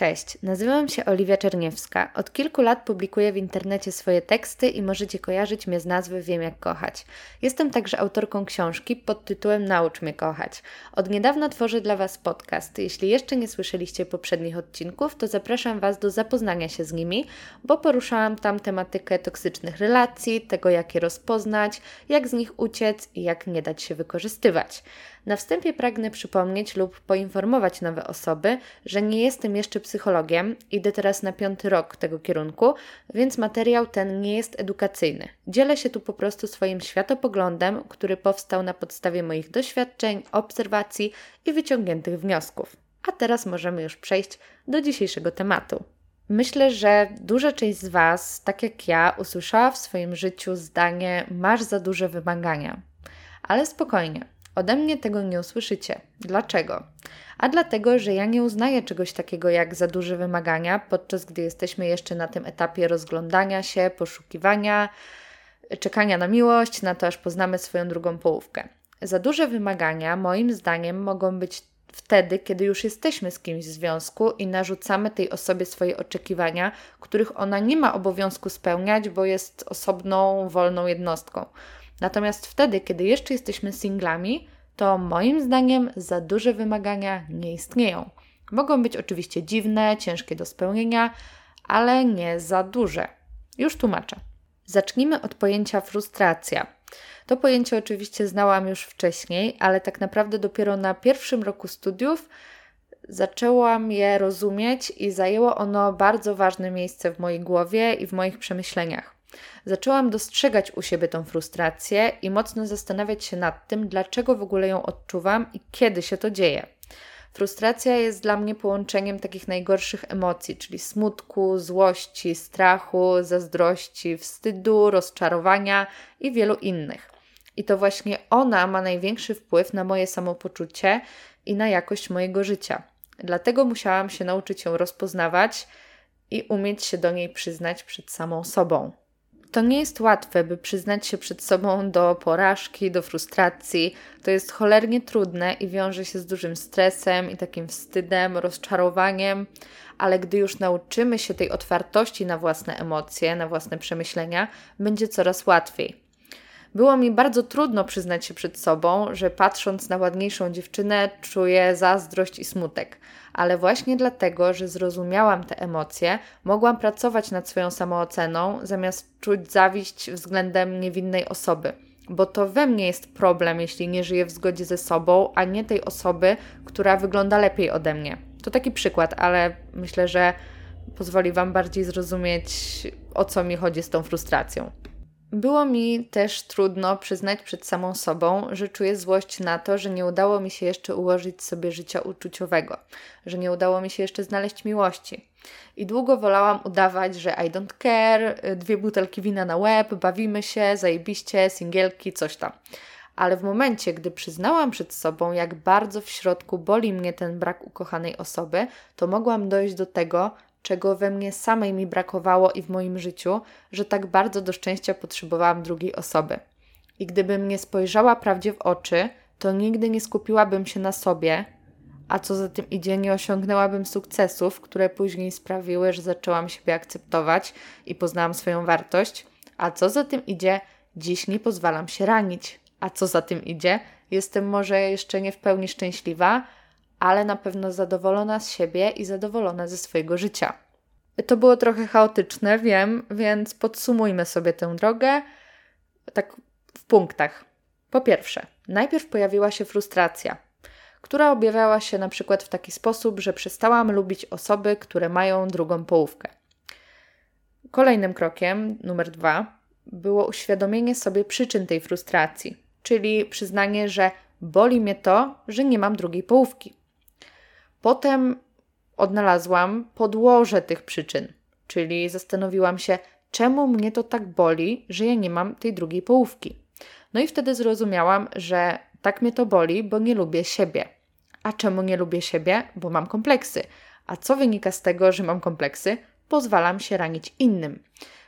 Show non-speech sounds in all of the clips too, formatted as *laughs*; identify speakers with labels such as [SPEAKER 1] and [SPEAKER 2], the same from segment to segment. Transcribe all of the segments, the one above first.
[SPEAKER 1] Cześć, nazywam się Oliwia Czerniewska. Od kilku lat publikuję w internecie swoje teksty i możecie kojarzyć mnie z nazwy Wiem jak kochać. Jestem także autorką książki pod tytułem Naucz mnie kochać. Od niedawna tworzę dla Was podcast. Jeśli jeszcze nie słyszeliście poprzednich odcinków, to zapraszam Was do zapoznania się z nimi, bo poruszałam tam tematykę toksycznych relacji, tego jak je rozpoznać, jak z nich uciec i jak nie dać się wykorzystywać. Na wstępie pragnę przypomnieć lub poinformować nowe osoby, że nie jestem jeszcze psychologiem, idę teraz na piąty rok tego kierunku, więc materiał ten nie jest edukacyjny. Dzielę się tu po prostu swoim światopoglądem, który powstał na podstawie moich doświadczeń, obserwacji i wyciągniętych wniosków. A teraz możemy już przejść do dzisiejszego tematu. Myślę, że duża część z Was, tak jak ja, usłyszała w swoim życiu zdanie: Masz za duże wymagania. Ale spokojnie, Ode mnie tego nie usłyszycie. Dlaczego? A dlatego, że ja nie uznaję czegoś takiego jak za duże wymagania, podczas gdy jesteśmy jeszcze na tym etapie rozglądania się, poszukiwania, czekania na miłość, na to aż poznamy swoją drugą połówkę. Za duże wymagania, moim zdaniem, mogą być wtedy, kiedy już jesteśmy z kimś w związku i narzucamy tej osobie swoje oczekiwania, których ona nie ma obowiązku spełniać, bo jest osobną, wolną jednostką. Natomiast wtedy, kiedy jeszcze jesteśmy singlami, to moim zdaniem za duże wymagania nie istnieją. Mogą być oczywiście dziwne, ciężkie do spełnienia, ale nie za duże. Już tłumaczę. Zacznijmy od pojęcia frustracja. To pojęcie oczywiście znałam już wcześniej, ale tak naprawdę dopiero na pierwszym roku studiów zaczęłam je rozumieć i zajęło ono bardzo ważne miejsce w mojej głowie i w moich przemyśleniach. Zaczęłam dostrzegać u siebie tą frustrację i mocno zastanawiać się nad tym, dlaczego w ogóle ją odczuwam i kiedy się to dzieje. Frustracja jest dla mnie połączeniem takich najgorszych emocji, czyli smutku, złości, strachu, zazdrości, wstydu, rozczarowania i wielu innych. I to właśnie ona ma największy wpływ na moje samopoczucie i na jakość mojego życia. Dlatego musiałam się nauczyć ją rozpoznawać i umieć się do niej przyznać przed samą sobą. To nie jest łatwe, by przyznać się przed sobą do porażki, do frustracji. To jest cholernie trudne i wiąże się z dużym stresem i takim wstydem, rozczarowaniem, ale gdy już nauczymy się tej otwartości na własne emocje, na własne przemyślenia, będzie coraz łatwiej. Było mi bardzo trudno przyznać się przed sobą, że patrząc na ładniejszą dziewczynę, czuję zazdrość i smutek ale właśnie dlatego, że zrozumiałam te emocje, mogłam pracować nad swoją samooceną, zamiast czuć zawiść względem niewinnej osoby. Bo to we mnie jest problem, jeśli nie żyję w zgodzie ze sobą, a nie tej osoby, która wygląda lepiej ode mnie. To taki przykład, ale myślę, że pozwoli Wam bardziej zrozumieć, o co mi chodzi z tą frustracją. Było mi też trudno przyznać przed samą sobą, że czuję złość na to, że nie udało mi się jeszcze ułożyć sobie życia uczuciowego, że nie udało mi się jeszcze znaleźć miłości. I długo wolałam udawać, że I don't care, dwie butelki wina na łeb, bawimy się, zajebiście, singielki, coś tam. Ale w momencie, gdy przyznałam przed sobą, jak bardzo w środku boli mnie ten brak ukochanej osoby, to mogłam dojść do tego, czego we mnie samej mi brakowało i w moim życiu, że tak bardzo do szczęścia potrzebowałam drugiej osoby. I gdybym nie spojrzała prawdzie w oczy, to nigdy nie skupiłabym się na sobie, a co za tym idzie, nie osiągnęłabym sukcesów, które później sprawiły, że zaczęłam siebie akceptować i poznałam swoją wartość, a co za tym idzie, dziś nie pozwalam się ranić, a co za tym idzie, jestem może jeszcze nie w pełni szczęśliwa, ale na pewno zadowolona z siebie i zadowolona ze swojego życia. To było trochę chaotyczne, wiem, więc podsumujmy sobie tę drogę tak w punktach. Po pierwsze, najpierw pojawiła się frustracja, która objawiała się na przykład w taki sposób, że przestałam lubić osoby, które mają drugą połówkę. Kolejnym krokiem, numer dwa, było uświadomienie sobie przyczyn tej frustracji, czyli przyznanie, że boli mnie to, że nie mam drugiej połówki. Potem odnalazłam podłoże tych przyczyn, czyli zastanowiłam się, czemu mnie to tak boli, że ja nie mam tej drugiej połówki. No i wtedy zrozumiałam, że tak mnie to boli, bo nie lubię siebie. A czemu nie lubię siebie? Bo mam kompleksy. A co wynika z tego, że mam kompleksy? Pozwalam się ranić innym.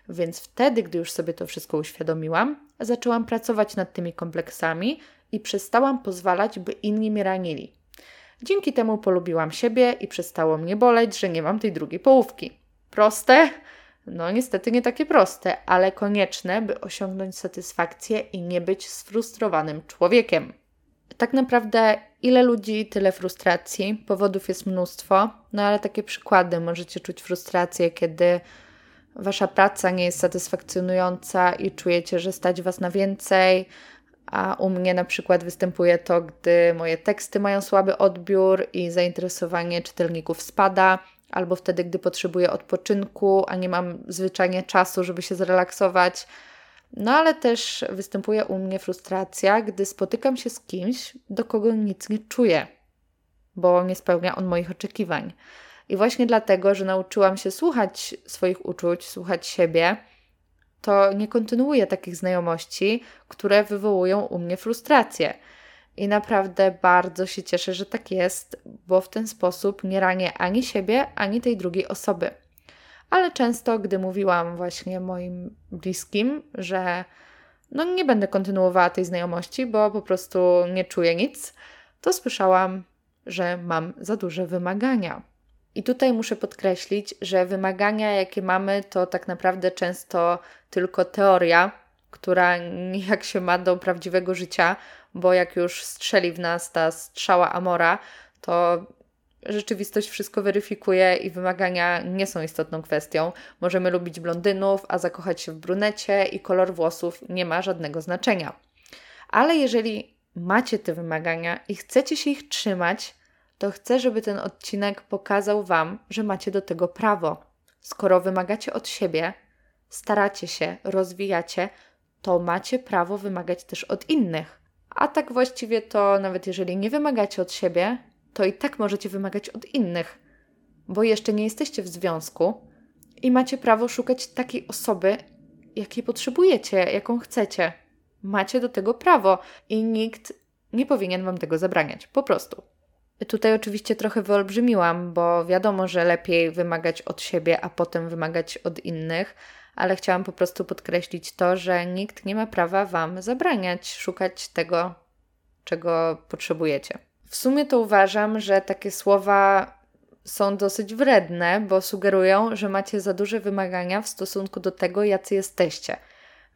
[SPEAKER 1] Więc wtedy, gdy już sobie to wszystko uświadomiłam, zaczęłam pracować nad tymi kompleksami i przestałam pozwalać, by inni mnie ranili. Dzięki temu polubiłam siebie i przestało mnie boleć, że nie mam tej drugiej połówki. Proste? No, niestety nie takie proste, ale konieczne, by osiągnąć satysfakcję i nie być sfrustrowanym człowiekiem. Tak naprawdę, ile ludzi, tyle frustracji. Powodów jest mnóstwo, no ale takie przykłady. Możecie czuć frustrację, kiedy wasza praca nie jest satysfakcjonująca i czujecie, że stać was na więcej. A u mnie na przykład występuje to, gdy moje teksty mają słaby odbiór i zainteresowanie czytelników spada, albo wtedy, gdy potrzebuję odpoczynku, a nie mam zwyczajnie czasu, żeby się zrelaksować. No ale też występuje u mnie frustracja, gdy spotykam się z kimś, do kogo nic nie czuję, bo nie spełnia on moich oczekiwań. I właśnie dlatego, że nauczyłam się słuchać swoich uczuć, słuchać siebie, to nie kontynuuję takich znajomości, które wywołują u mnie frustrację. I naprawdę bardzo się cieszę, że tak jest, bo w ten sposób nie ranię ani siebie, ani tej drugiej osoby. Ale często, gdy mówiłam właśnie moim bliskim, że no nie będę kontynuowała tej znajomości, bo po prostu nie czuję nic, to słyszałam, że mam za duże wymagania. I tutaj muszę podkreślić, że wymagania, jakie mamy, to tak naprawdę często tylko teoria, która nijak się ma do prawdziwego życia, bo jak już strzeli w nas ta strzała Amora, to rzeczywistość wszystko weryfikuje i wymagania nie są istotną kwestią. Możemy lubić blondynów, a zakochać się w brunecie i kolor włosów nie ma żadnego znaczenia. Ale jeżeli macie te wymagania i chcecie się ich trzymać, to chcę, żeby ten odcinek pokazał Wam, że macie do tego prawo. Skoro wymagacie od siebie, staracie się, rozwijacie, to macie prawo wymagać też od innych. A tak właściwie to nawet jeżeli nie wymagacie od siebie, to i tak możecie wymagać od innych, bo jeszcze nie jesteście w związku i macie prawo szukać takiej osoby, jakiej potrzebujecie, jaką chcecie. Macie do tego prawo i nikt nie powinien Wam tego zabraniać. Po prostu. Tutaj oczywiście trochę wyolbrzymiłam, bo wiadomo, że lepiej wymagać od siebie, a potem wymagać od innych, ale chciałam po prostu podkreślić to, że nikt nie ma prawa Wam zabraniać szukać tego, czego potrzebujecie. W sumie to uważam, że takie słowa są dosyć wredne, bo sugerują, że macie za duże wymagania w stosunku do tego, jacy jesteście.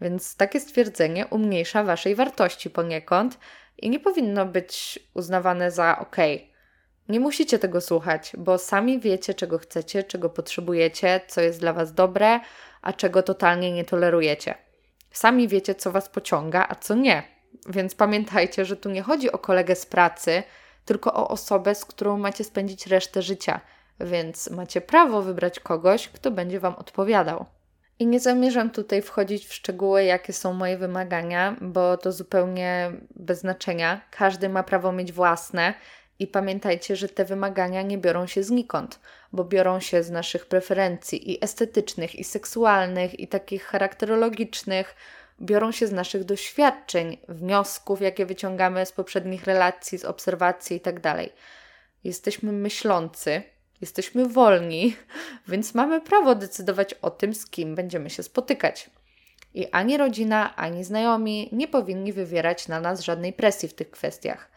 [SPEAKER 1] Więc takie stwierdzenie umniejsza Waszej wartości poniekąd i nie powinno być uznawane za ok. Nie musicie tego słuchać, bo sami wiecie, czego chcecie, czego potrzebujecie, co jest dla Was dobre, a czego totalnie nie tolerujecie. Sami wiecie, co Was pociąga, a co nie. Więc pamiętajcie, że tu nie chodzi o kolegę z pracy, tylko o osobę, z którą macie spędzić resztę życia. Więc macie prawo wybrać kogoś, kto będzie Wam odpowiadał. I nie zamierzam tutaj wchodzić w szczegóły, jakie są moje wymagania, bo to zupełnie bez znaczenia. Każdy ma prawo mieć własne i pamiętajcie, że te wymagania nie biorą się znikąd, bo biorą się z naszych preferencji i estetycznych, i seksualnych, i takich charakterologicznych, biorą się z naszych doświadczeń, wniosków, jakie wyciągamy z poprzednich relacji, z obserwacji itd. Tak jesteśmy myślący, jesteśmy wolni, *laughs* więc mamy prawo decydować o tym, z kim będziemy się spotykać. I ani rodzina, ani znajomi nie powinni wywierać na nas żadnej presji w tych kwestiach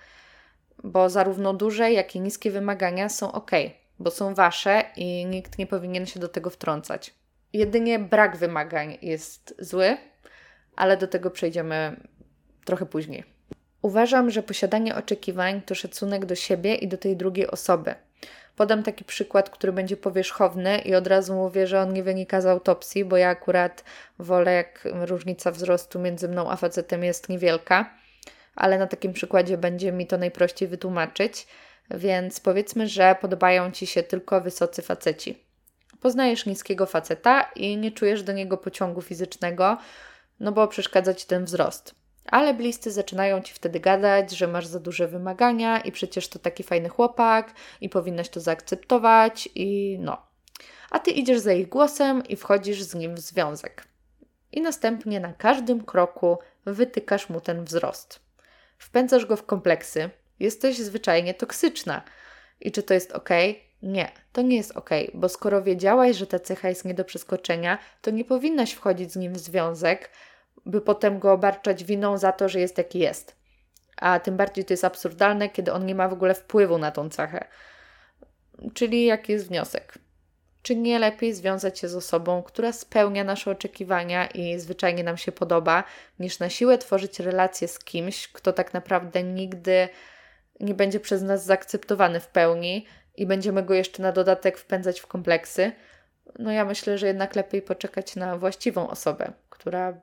[SPEAKER 1] bo zarówno duże, jak i niskie wymagania są ok, bo są wasze i nikt nie powinien się do tego wtrącać. Jedynie brak wymagań jest zły, ale do tego przejdziemy trochę później. Uważam, że posiadanie oczekiwań to szacunek do siebie i do tej drugiej osoby. Podam taki przykład, który będzie powierzchowny i od razu mówię, że on nie wynika z autopsji, bo ja akurat wolę, jak różnica wzrostu między mną a facetem jest niewielka ale na takim przykładzie będzie mi to najprościej wytłumaczyć. Więc powiedzmy, że podobają ci się tylko wysocy faceci. Poznajesz niskiego faceta i nie czujesz do niego pociągu fizycznego, no bo przeszkadza ci ten wzrost. Ale bliscy zaczynają ci wtedy gadać, że masz za duże wymagania i przecież to taki fajny chłopak i powinnaś to zaakceptować i no. A ty idziesz za ich głosem i wchodzisz z nim w związek. I następnie na każdym kroku wytykasz mu ten wzrost wpędzasz go w kompleksy, jesteś zwyczajnie toksyczna. I czy to jest ok? Nie, to nie jest ok, bo skoro wiedziałaś, że ta cecha jest nie do przeskoczenia, to nie powinnaś wchodzić z nim w związek, by potem go obarczać winą za to, że jest jaki jest. A tym bardziej to jest absurdalne, kiedy on nie ma w ogóle wpływu na tą cechę. Czyli jaki jest wniosek? Czy nie lepiej związać się z osobą, która spełnia nasze oczekiwania i zwyczajnie nam się podoba, niż na siłę tworzyć relacje z kimś, kto tak naprawdę nigdy nie będzie przez nas zaakceptowany w pełni i będziemy go jeszcze na dodatek wpędzać w kompleksy? No ja myślę, że jednak lepiej poczekać na właściwą osobę, która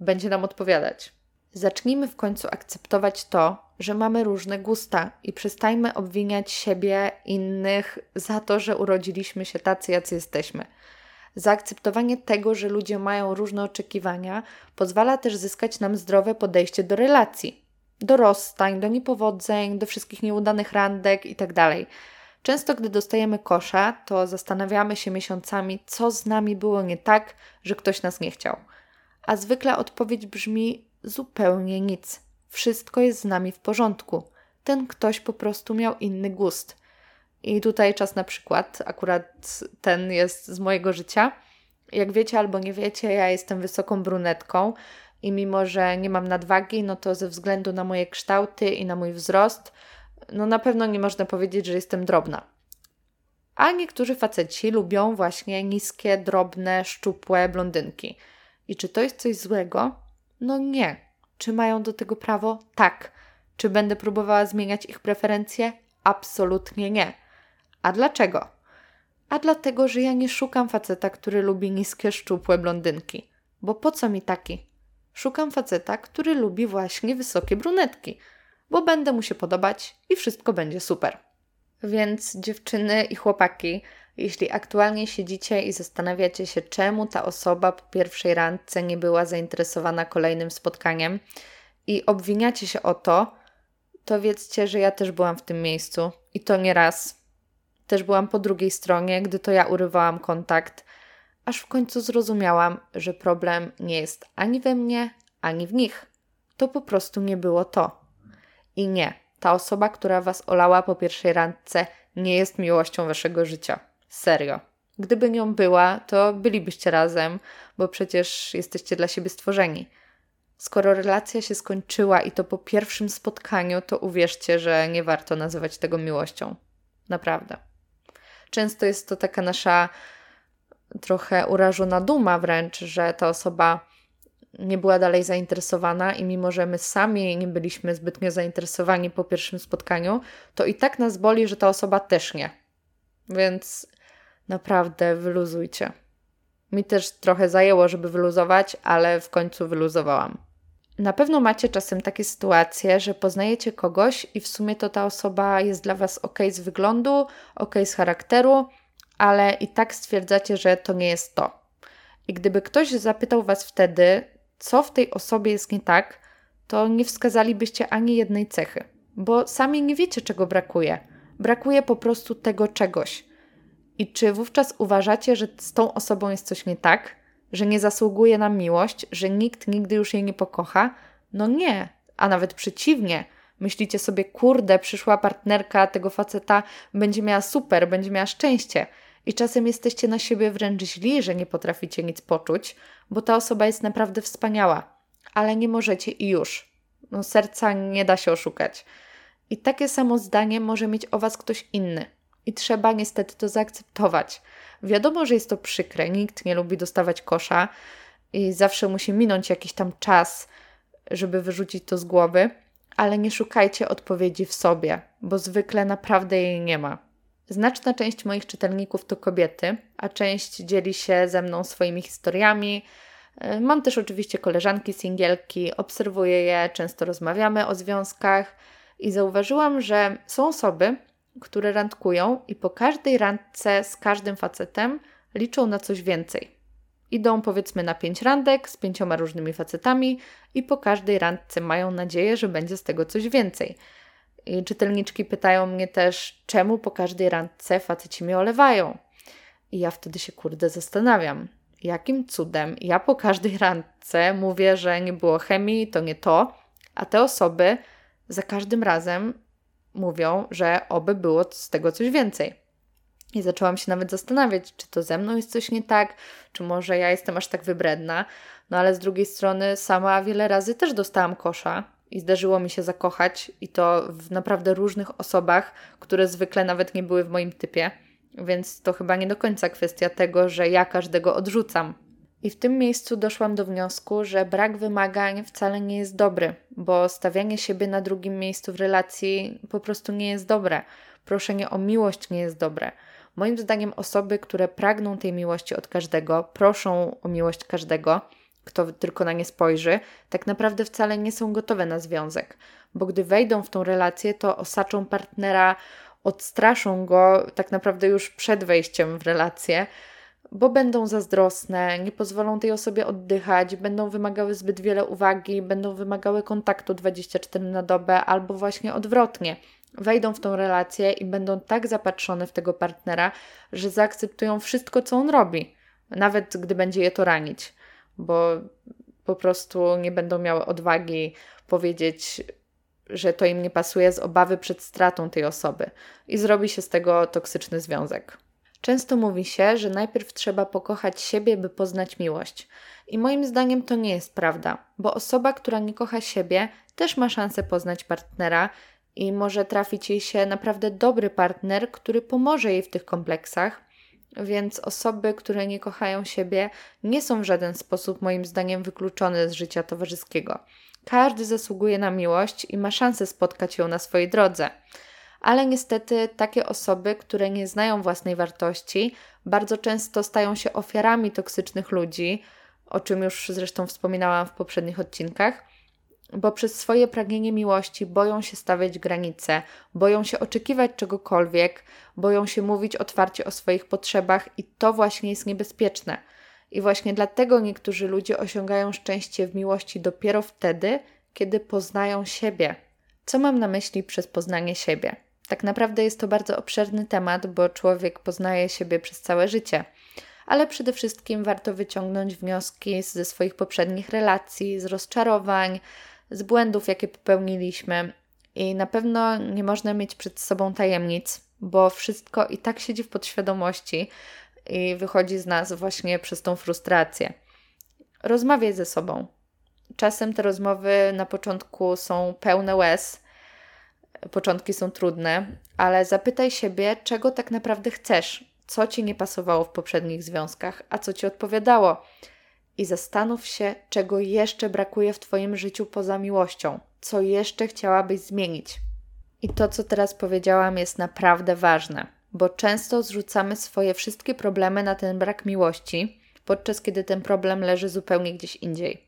[SPEAKER 1] będzie nam odpowiadać. Zacznijmy w końcu akceptować to, że mamy różne gusta i przestajmy obwiniać siebie, innych za to, że urodziliśmy się tacy, jacy jesteśmy. Zaakceptowanie tego, że ludzie mają różne oczekiwania, pozwala też zyskać nam zdrowe podejście do relacji, do rozstań, do niepowodzeń, do wszystkich nieudanych randek itd. Tak Często, gdy dostajemy kosza, to zastanawiamy się miesiącami, co z nami było nie tak, że ktoś nas nie chciał. A zwykle odpowiedź brzmi zupełnie nic. Wszystko jest z nami w porządku. Ten ktoś po prostu miał inny gust. I tutaj czas na przykład, akurat ten jest z mojego życia. Jak wiecie albo nie wiecie, ja jestem wysoką brunetką i mimo, że nie mam nadwagi, no to ze względu na moje kształty i na mój wzrost, no na pewno nie można powiedzieć, że jestem drobna. A niektórzy faceci lubią właśnie niskie, drobne, szczupłe blondynki. I czy to jest coś złego? No nie. Czy mają do tego prawo? Tak. Czy będę próbowała zmieniać ich preferencje? Absolutnie nie. A dlaczego? A dlatego, że ja nie szukam faceta, który lubi niskie, szczupłe blondynki. Bo po co mi taki? Szukam faceta, który lubi właśnie wysokie brunetki, bo będę mu się podobać i wszystko będzie super. Więc dziewczyny i chłopaki, jeśli aktualnie siedzicie i zastanawiacie się, czemu ta osoba po pierwszej randce nie była zainteresowana kolejnym spotkaniem i obwiniacie się o to, to wiedzcie, że ja też byłam w tym miejscu i to nie raz. Też byłam po drugiej stronie, gdy to ja urywałam kontakt, aż w końcu zrozumiałam, że problem nie jest ani we mnie, ani w nich. To po prostu nie było to. I nie, ta osoba, która was olała po pierwszej randce, nie jest miłością waszego życia. Serio. Gdyby nią była, to bylibyście razem, bo przecież jesteście dla siebie stworzeni. Skoro relacja się skończyła i to po pierwszym spotkaniu, to uwierzcie, że nie warto nazywać tego miłością. Naprawdę. Często jest to taka nasza trochę urażona duma wręcz, że ta osoba nie była dalej zainteresowana i mimo, że my sami nie byliśmy zbytnio zainteresowani po pierwszym spotkaniu, to i tak nas boli, że ta osoba też nie. Więc naprawdę wyluzujcie. Mi też trochę zajęło, żeby wyluzować, ale w końcu wyluzowałam. Na pewno macie czasem takie sytuacje, że poznajecie kogoś i w sumie to ta osoba jest dla Was ok z wyglądu, ok z charakteru, ale i tak stwierdzacie, że to nie jest to. I gdyby ktoś zapytał Was wtedy, co w tej osobie jest nie tak, to nie wskazalibyście ani jednej cechy, bo sami nie wiecie, czego brakuje. Brakuje po prostu tego czegoś. I czy wówczas uważacie, że z tą osobą jest coś nie tak, że nie zasługuje na miłość, że nikt nigdy już jej nie pokocha? No nie, a nawet przeciwnie. Myślicie sobie, kurde, przyszła partnerka tego faceta będzie miała super, będzie miała szczęście. I czasem jesteście na siebie wręcz źli, że nie potraficie nic poczuć, bo ta osoba jest naprawdę wspaniała, ale nie możecie i już. No, serca nie da się oszukać. I takie samo zdanie może mieć o Was ktoś inny. I trzeba niestety to zaakceptować. Wiadomo, że jest to przykre, nikt nie lubi dostawać kosza i zawsze musi minąć jakiś tam czas, żeby wyrzucić to z głowy, ale nie szukajcie odpowiedzi w sobie, bo zwykle naprawdę jej nie ma. Znaczna część moich czytelników to kobiety, a część dzieli się ze mną swoimi historiami. E, mam też oczywiście koleżanki singielki, obserwuję je, często rozmawiamy o związkach i zauważyłam, że są osoby, które randkują i po każdej randce z każdym facetem liczą na coś więcej. Idą powiedzmy na pięć randek z pięcioma różnymi facetami i po każdej randce mają nadzieję, że będzie z tego coś więcej. I czytelniczki pytają mnie też, czemu po każdej randce faceci mnie olewają. I ja wtedy się kurde zastanawiam, jakim cudem ja po każdej randce mówię, że nie było chemii, to nie to, a te osoby za każdym razem mówią, że oby było z tego coś więcej. I zaczęłam się nawet zastanawiać, czy to ze mną jest coś nie tak, czy może ja jestem aż tak wybredna. No ale z drugiej strony sama wiele razy też dostałam kosza i zdarzyło mi się zakochać, i to w naprawdę różnych osobach, które zwykle nawet nie były w moim typie. Więc to chyba nie do końca kwestia tego, że ja każdego odrzucam. I w tym miejscu doszłam do wniosku, że brak wymagań wcale nie jest dobry, bo stawianie siebie na drugim miejscu w relacji po prostu nie jest dobre. Proszenie o miłość nie jest dobre. Moim zdaniem osoby, które pragną tej miłości od każdego, proszą o miłość każdego, kto tylko na nie spojrzy, tak naprawdę wcale nie są gotowe na związek, bo gdy wejdą w tą relację, to osaczą partnera, odstraszą go tak naprawdę już przed wejściem w relację, bo będą zazdrosne, nie pozwolą tej osobie oddychać, będą wymagały zbyt wiele uwagi, będą wymagały kontaktu 24 na dobę, albo właśnie odwrotnie. Wejdą w tą relację i będą tak zapatrzone w tego partnera, że zaakceptują wszystko, co on robi, nawet gdy będzie je to ranić bo po prostu nie będą miały odwagi powiedzieć, że to im nie pasuje z obawy przed stratą tej osoby i zrobi się z tego toksyczny związek. Często mówi się, że najpierw trzeba pokochać siebie, by poznać miłość. I moim zdaniem to nie jest prawda, bo osoba, która nie kocha siebie, też ma szansę poznać partnera i może trafić jej się naprawdę dobry partner, który pomoże jej w tych kompleksach, więc osoby, które nie kochają siebie, nie są w żaden sposób, moim zdaniem, wykluczone z życia towarzyskiego. Każdy zasługuje na miłość i ma szansę spotkać ją na swojej drodze. Ale niestety takie osoby, które nie znają własnej wartości, bardzo często stają się ofiarami toksycznych ludzi, o czym już zresztą wspominałam w poprzednich odcinkach bo przez swoje pragnienie miłości boją się stawiać granice, boją się oczekiwać czegokolwiek, boją się mówić otwarcie o swoich potrzebach i to właśnie jest niebezpieczne. I właśnie dlatego niektórzy ludzie osiągają szczęście w miłości dopiero wtedy, kiedy poznają siebie. Co mam na myśli przez poznanie siebie? Tak naprawdę jest to bardzo obszerny temat, bo człowiek poznaje siebie przez całe życie. Ale przede wszystkim warto wyciągnąć wnioski ze swoich poprzednich relacji, z rozczarowań, z błędów, jakie popełniliśmy. I na pewno nie można mieć przed sobą tajemnic, bo wszystko i tak siedzi w podświadomości i wychodzi z nas właśnie przez tą frustrację. Rozmawiaj ze sobą. Czasem te rozmowy na początku są pełne łez, początki są trudne, ale zapytaj siebie, czego tak naprawdę chcesz, co ci nie pasowało w poprzednich związkach, a co ci odpowiadało i zastanów się, czego jeszcze brakuje w Twoim życiu poza miłością, co jeszcze chciałabyś zmienić. I to, co teraz powiedziałam, jest naprawdę ważne, bo często zrzucamy swoje wszystkie problemy na ten brak miłości, podczas kiedy ten problem leży zupełnie gdzieś indziej.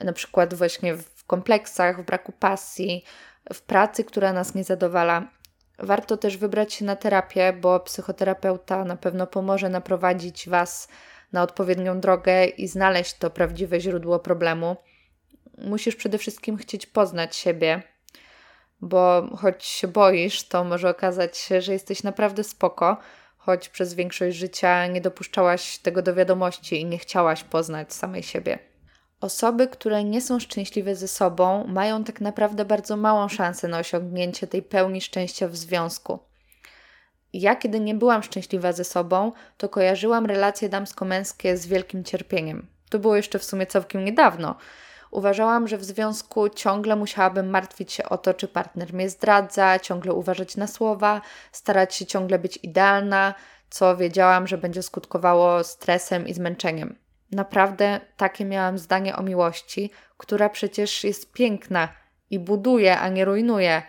[SPEAKER 1] Na przykład właśnie w kompleksach, w braku pasji, w pracy, która nas nie zadowala. Warto też wybrać się na terapię, bo psychoterapeuta na pewno pomoże naprowadzić Was na odpowiednią drogę i znaleźć to prawdziwe źródło problemu, musisz przede wszystkim chcieć poznać siebie, bo choć się boisz, to może okazać się, że jesteś naprawdę spoko, choć przez większość życia nie dopuszczałaś tego do wiadomości i nie chciałaś poznać samej siebie. Osoby, które nie są szczęśliwe ze sobą, mają tak naprawdę bardzo małą szansę na osiągnięcie tej pełni szczęścia w związku. Ja, kiedy nie byłam szczęśliwa ze sobą, to kojarzyłam relacje damsko-męskie z wielkim cierpieniem. To było jeszcze w sumie całkiem niedawno. Uważałam, że w związku ciągle musiałabym martwić się o to, czy partner mnie zdradza, ciągle uważać na słowa, starać się ciągle być idealna, co wiedziałam, że będzie skutkowało stresem i zmęczeniem. Naprawdę takie miałam zdanie o miłości, która przecież jest piękna i buduje, a nie rujnuje.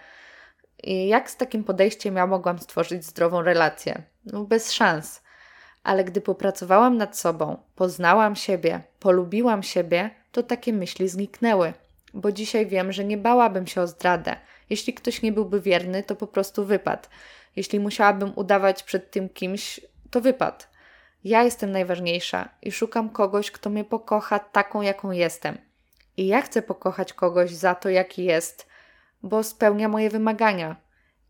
[SPEAKER 1] I jak z takim podejściem ja mogłam stworzyć zdrową relację? No, bez szans. Ale gdy popracowałam nad sobą, poznałam siebie, polubiłam siebie, to takie myśli zniknęły. Bo dzisiaj wiem, że nie bałabym się o zdradę. Jeśli ktoś nie byłby wierny, to po prostu wypadł. Jeśli musiałabym udawać przed tym kimś, to wypadł. Ja jestem najważniejsza i szukam kogoś, kto mnie pokocha taką, jaką jestem. I ja chcę pokochać kogoś za to, jaki jest, bo spełnia moje wymagania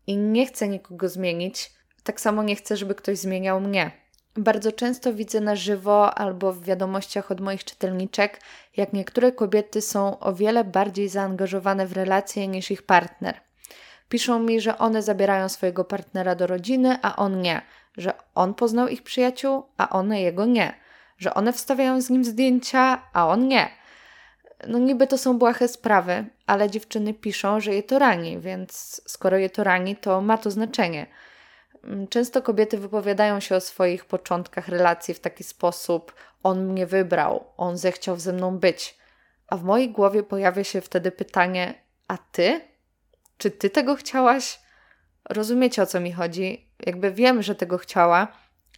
[SPEAKER 1] i nie chcę nikogo zmienić, tak samo nie chcę, żeby ktoś zmieniał mnie. Bardzo często widzę na żywo albo w wiadomościach od moich czytelniczek, jak niektóre kobiety są o wiele bardziej zaangażowane w relacje niż ich partner. Piszą mi, że one zabierają swojego partnera do rodziny, a on nie, że on poznał ich przyjaciół, a one jego nie, że one wstawiają z nim zdjęcia, a on nie. No niby to są błahe sprawy, ale dziewczyny piszą, że je to rani, więc skoro je to rani, to ma to znaczenie. Mm, często kobiety wypowiadają się o swoich początkach relacji w taki sposób: on mnie wybrał, on zechciał ze mną być. A w mojej głowie pojawia się wtedy pytanie: a ty? Czy ty tego chciałaś? Rozumiecie o co mi chodzi? Jakby wiem, że tego chciała,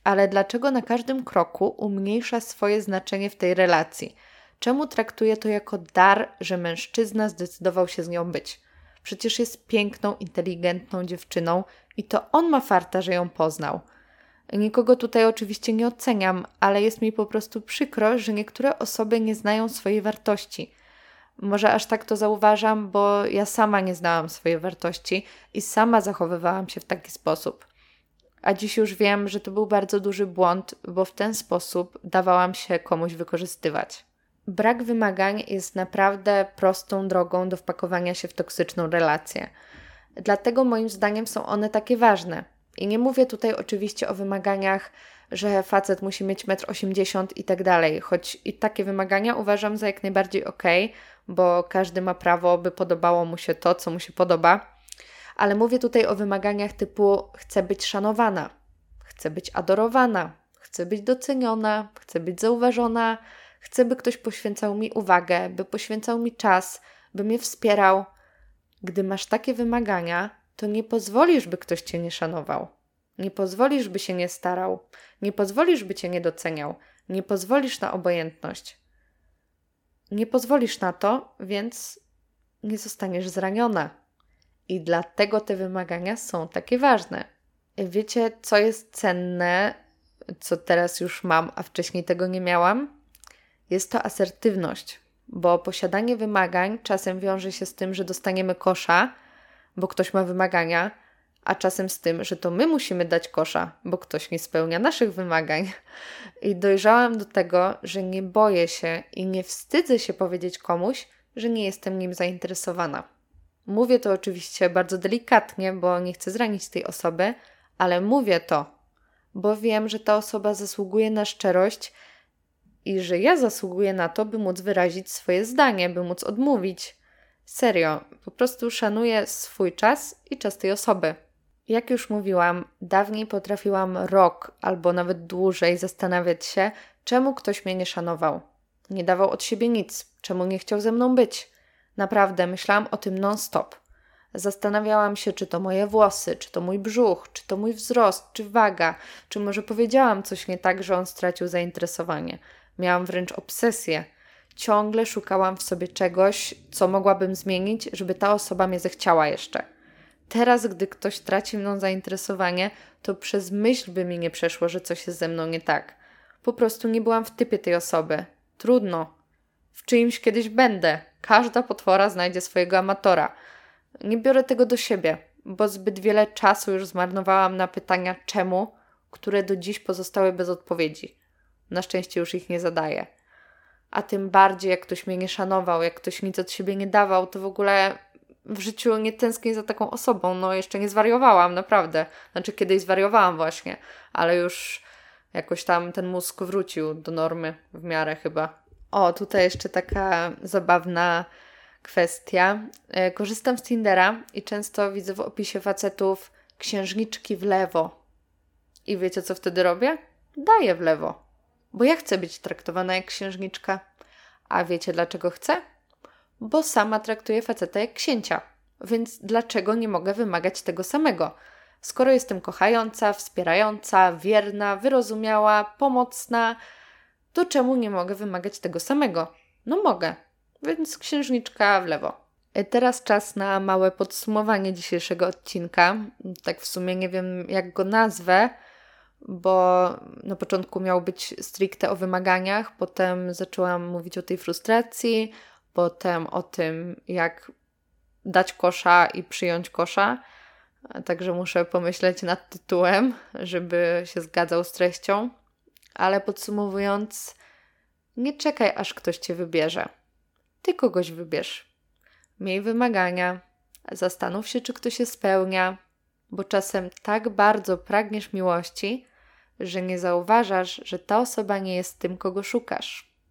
[SPEAKER 1] ale dlaczego na każdym kroku umniejsza swoje znaczenie w tej relacji? Czemu traktuje to jako dar, że mężczyzna zdecydował się z nią być? Przecież jest piękną, inteligentną dziewczyną i to on ma farta, że ją poznał. Nikogo tutaj oczywiście nie oceniam, ale jest mi po prostu przykro, że niektóre osoby nie znają swojej wartości. Może aż tak to zauważam, bo ja sama nie znałam swojej wartości i sama zachowywałam się w taki sposób. A dziś już wiem, że to był bardzo duży błąd, bo w ten sposób dawałam się komuś wykorzystywać. Brak wymagań jest naprawdę prostą drogą do wpakowania się w toksyczną relację. Dlatego moim zdaniem są one takie ważne. I nie mówię tutaj oczywiście o wymaganiach, że facet musi mieć 1,80 m i tak dalej, choć i takie wymagania uważam za jak najbardziej ok, bo każdy ma prawo, by podobało mu się to, co mu się podoba. Ale mówię tutaj o wymaganiach typu chcę być szanowana, chcę być adorowana, chcę być doceniona, chcę być zauważona, chcę, by ktoś poświęcał mi uwagę, by poświęcał mi czas, by mnie wspierał. Gdy masz takie wymagania, to nie pozwolisz, by ktoś cię nie szanował. Nie pozwolisz, by się nie starał. Nie pozwolisz, by cię nie doceniał. Nie pozwolisz na obojętność. Nie pozwolisz na to, więc nie zostaniesz zraniona. I dlatego te wymagania są takie ważne. Wiecie, co jest cenne, co teraz już mam, a wcześniej tego nie miałam? Jest to asertywność, bo posiadanie wymagań czasem wiąże się z tym, że dostaniemy kosza, bo ktoś ma wymagania, a czasem z tym, że to my musimy dać kosza, bo ktoś nie spełnia naszych wymagań. I dojrzałam do tego, że nie boję się i nie wstydzę się powiedzieć komuś, że nie jestem nim zainteresowana. Mówię to oczywiście bardzo delikatnie, bo nie chcę zranić tej osoby, ale mówię to, bo wiem, że ta osoba zasługuje na szczerość i że ja zasługuję na to, by móc wyrazić swoje zdanie, by móc odmówić. Serio, po prostu szanuję swój czas i czas tej osoby. Jak już mówiłam, dawniej potrafiłam rok albo nawet dłużej zastanawiać się, czemu ktoś mnie nie szanował. Nie dawał od siebie nic, czemu nie chciał ze mną być. Naprawdę myślałam o tym non-stop. Zastanawiałam się, czy to moje włosy, czy to mój brzuch, czy to mój wzrost, czy waga, czy może powiedziałam coś nie tak, że on stracił zainteresowanie. Miałam wręcz obsesję. Ciągle szukałam w sobie czegoś, co mogłabym zmienić, żeby ta osoba mnie zechciała jeszcze. Teraz, gdy ktoś traci mną zainteresowanie, to przez myśl by mi nie przeszło, że coś jest ze mną nie tak. Po prostu nie byłam w typie tej osoby. Trudno. W czyimś kiedyś będę. Każda potwora znajdzie swojego amatora. Nie biorę tego do siebie, bo zbyt wiele czasu już zmarnowałam na pytania czemu, które do dziś pozostały bez odpowiedzi. Na szczęście już ich nie zadaję. A tym bardziej, jak ktoś mnie nie szanował, jak ktoś nic od siebie nie dawał, to w ogóle w życiu nie tęsknię za taką osobą. No, jeszcze nie zwariowałam, naprawdę. Znaczy, kiedyś zwariowałam właśnie, ale już jakoś tam ten mózg wrócił do normy w miarę chyba. O, tutaj jeszcze taka zabawna kwestia. E, korzystam z Tindera i często widzę w opisie facetów księżniczki w lewo. I wiecie, co wtedy robię? Daję w lewo bo ja chcę być traktowana jak księżniczka. A wiecie dlaczego chcę? Bo sama traktuję faceta jak księcia. Więc dlaczego nie mogę wymagać tego samego? Skoro jestem kochająca, wspierająca, wierna, wyrozumiała, pomocna, to czemu nie mogę wymagać tego samego? No mogę. Więc księżniczka w lewo. E, teraz czas na małe podsumowanie dzisiejszego odcinka. Tak w sumie nie wiem, jak go nazwę bo na początku miał być stricte o wymaganiach, potem zaczęłam mówić o tej frustracji, potem o tym, jak dać kosza i przyjąć kosza. Także muszę pomyśleć nad tytułem, żeby się zgadzał z treścią. Ale podsumowując, nie czekaj, aż ktoś cię wybierze. Ty kogoś wybierz. Miej wymagania, zastanów się, czy ktoś się spełnia, bo czasem tak bardzo pragniesz miłości, że nie zauważasz, że ta osoba nie jest tym, kogo szukasz.